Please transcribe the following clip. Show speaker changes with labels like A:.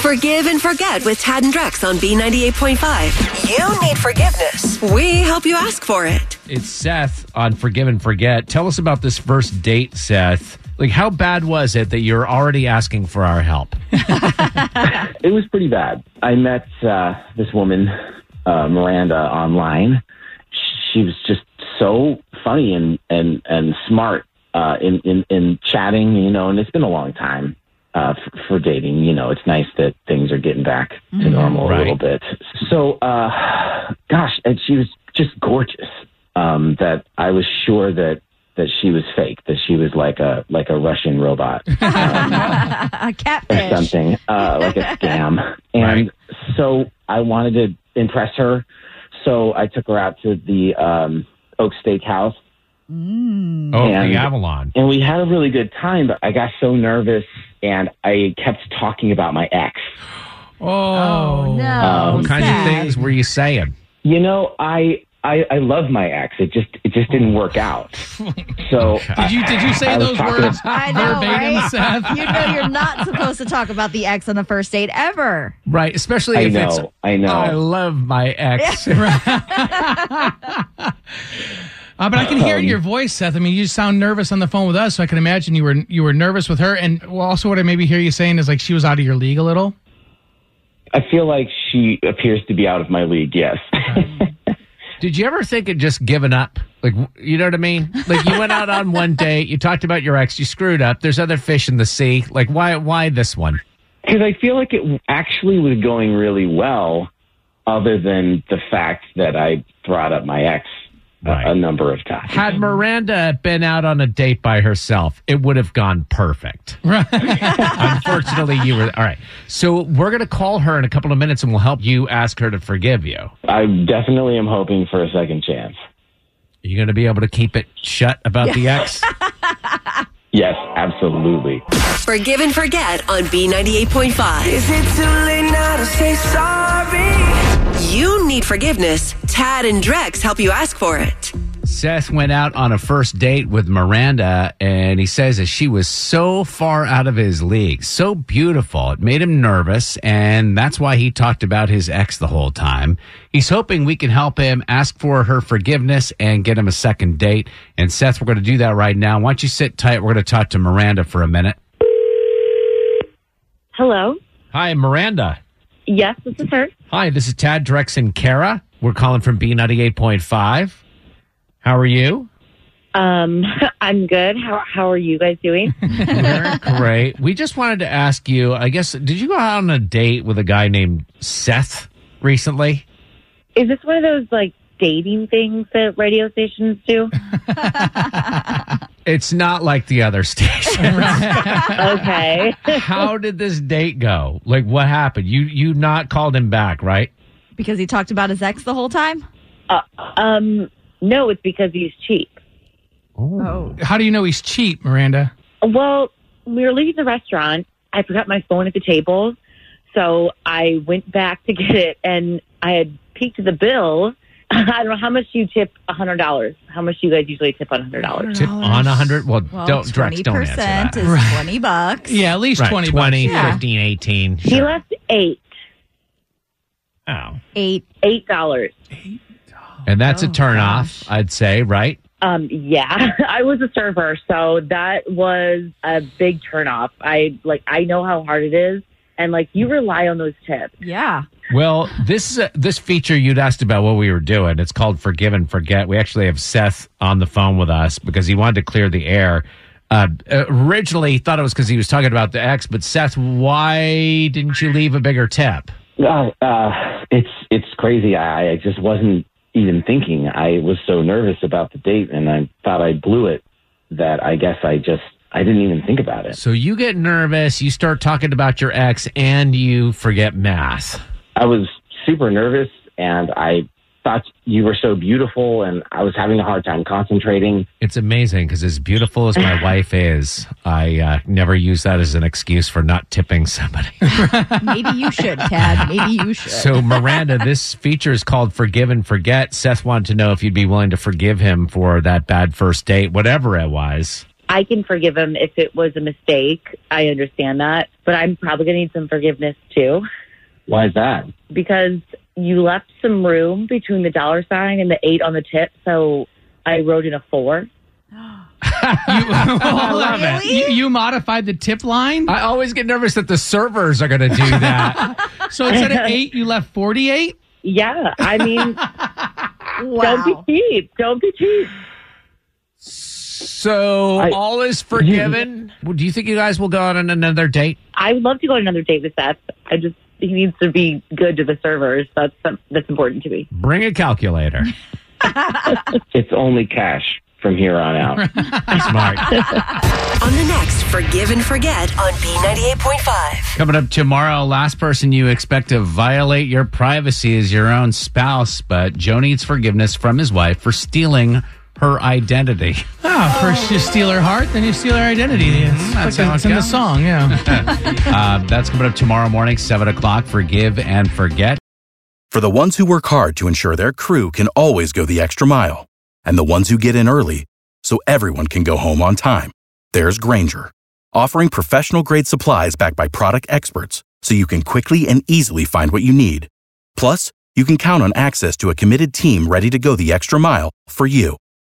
A: Forgive and forget with Tad and Drex on B98.5. You need forgiveness. We help you ask for it.
B: It's Seth on Forgive and Forget. Tell us about this first date, Seth. Like, how bad was it that you're already asking for our help?
C: It was pretty bad. I met uh, this woman, uh, Miranda, online. She was just so funny and and and smart uh, in in in chatting, you know. And it's been a long time uh, for, for dating. You know, it's nice that things are getting back to normal a little bit. So, uh, gosh, and she was just gorgeous. Um, that I was sure that that she was fake. That she was like a like a Russian robot
D: A catfish,
C: or
D: catfish.
C: something, uh, like a scam. And
B: Right.
C: so I wanted to impress her. So I took her out to the um, Oak Steakhouse
B: Oh,
C: And-
B: the Avalon.
C: and we had a really good time, but I got so nervous and I kept talking about my ex.
D: Oh, no.
C: Um,
B: What kinds
D: sad.
B: of things were you saying?
C: You know, I. I, I love my ex. It just it just didn't work out. So
E: Did you did you say
C: I was
E: those
C: talking
E: words
D: I know,
E: verbatim,
D: right?
E: Seth?
D: You know you're not supposed to talk about the ex on the first date ever.
B: Right, especially
C: I
B: if it's.
C: know, I know.
B: I love my ex.
E: Uh, but I can hear it in your voice, Seth. I mean, you sound nervous on the phone with us, so I can imagine you were you were nervous with her. And also, what I maybe hear you saying is like she was out of your league a little.
C: I feel like she appears to be out of my league. Yes.
B: Did you ever think of just giving up? Like, you know what I mean? Like, you went out on one date, you talked about your ex, you screwed up. There's other fish in the sea. Like, why? Why this one?
C: Because I feel like it actually was going really well, other than the fact that I brought up my ex a-
B: Right.
C: a, number of times.
B: Had Miranda been out on a date by herself, it would have gone perfect.
E: Right.
B: Unfortunately, you were all right. So we're gonna call her in a couple of minutes, and we'll help you ask her to forgive you.
C: I definitely am hoping for a second chance.
B: Are you gonna be able to keep it shut about the ex?
C: Yes, absolutely.
A: Forgive and forget on B98.5.
F: Is it too late now to say sorry?
A: You need forgiveness. Tad and Drex help you ask for it.
B: Seth went out on a first date with Miranda, and he says that she was so far out of his league, so beautiful. It made him nervous, and that's why he talked about his ex the whole time. He's hoping we can help him ask for her forgiveness and get him a second date. And Seth, we're going to do that right now. Why don't you sit tight? We're going to talk to Miranda for a minute.
G: Hello.
B: Hi, Miranda.
G: Yes, this is her.
B: Hi, this is Tad Drex and Kara. We're calling from B98.5. How are you?
G: Um, I'm good. How how are you guys doing?
B: Very great. We just wanted to ask you, I guess, did you go out on a date with a guy named Seth recently?
G: is this one of those like dating things that radio stations do?
B: It's not like the other station.
G: Okay.
B: How did this date go? Like what happened? You you not called him back, right?
D: Because he talked about his ex the whole time?
G: uh, um, no, it's because he's cheap.
D: Oh.
E: How do you know he's cheap, Miranda?
G: Well, we were leaving the restaurant. I forgot my phone at the table, so I went back to get it, and I had peeked the bill. I don't know how much you tip a hundred dollars. How much do you guys usually tip on hundred dollars?
B: Tip on a hundred? Well,
D: Well,
B: don't Drex, don't answer
D: 20%
B: that.
D: is
E: Right.
D: 20 bucks.
E: Yeah, at least
B: Right,
E: twenty.
B: 20,
E: bucks.
D: Yeah.
B: 15, 18.
G: He
B: Sure.
G: left eight,
B: Oh.
D: Eight.
G: eight dollars.
B: And that's a
D: Oh,
B: turn
D: gosh.
B: off, I'd say, right?
G: Um, yeah, I was a server, so that was a big turnoff. I like, I know how hard it is, and like, you rely on those tips.
D: Yeah.
B: Well, this is a, this feature you'd asked about what we were doing. It's called Forgive and Forget. We actually have Seth on the phone with us because he wanted to clear the air. Uh, originally, he thought it was because he was talking about the ex, but Seth, why didn't you leave a bigger tip?
C: Uh, uh, it's it's crazy. I, I just wasn't even thinking. I was so nervous about the date, and I thought I blew it. That I guess I just I didn't even think about it.
B: So you get nervous, you start talking about your ex, and you forget math.
C: I was super nervous and I thought you were so beautiful and I was having a hard time concentrating.
B: It's amazing because as beautiful as my wife is, I uh, never use that as an excuse for not tipping somebody.
D: Maybe you should, Tad. Maybe you should.
B: so, Miranda, this feature is called Forgive and Forget. Seth wanted to know if you'd be willing to forgive him for that bad first date, whatever it was.
G: I can forgive him if it was a mistake. I understand that, but I'm probably going to need some forgiveness too
C: Why is that?
G: because you left some room between the dollar sign and the eight on the tip. So I wrote in a four.
E: I
B: love it.
E: You, you modified the tip line,
B: I always get nervous that the servers are going to do that.
E: so instead of eight, you left forty-eight.
G: Yeah, I mean, don't be cheap. Don't be cheap.
B: so,
C: I-
B: all is forgiven. Well, Do you think you guys will go on another date?
G: I would love to go on another date with Seth. I just he needs to be good to the servers. That's that's important to me.
B: Bring a calculator.
C: It's only cash from here on out.
B: Smart.
A: On the next Forgive and Forget on B98.5.
B: Coming up tomorrow, last person you expect to violate your privacy is your own spouse, but Joe needs forgiveness from his wife for stealing her identity.
E: Oh, first you steal her heart, then you steal her identity. It's,
B: Mm-hmm. that's
E: like
B: how
E: it's in the
B: goes.
E: song. Yeah.
B: Uh, that's coming up tomorrow morning, 7 o'clock. Forgive and forget.
H: For the ones who work hard to ensure their crew can always go the extra mile, and the ones who get in early so everyone can go home on time, there's Grainger, offering professional grade supplies backed by product experts so you can quickly and easily find what you need. Plus, you can count on access to a committed team ready to go the extra mile for you.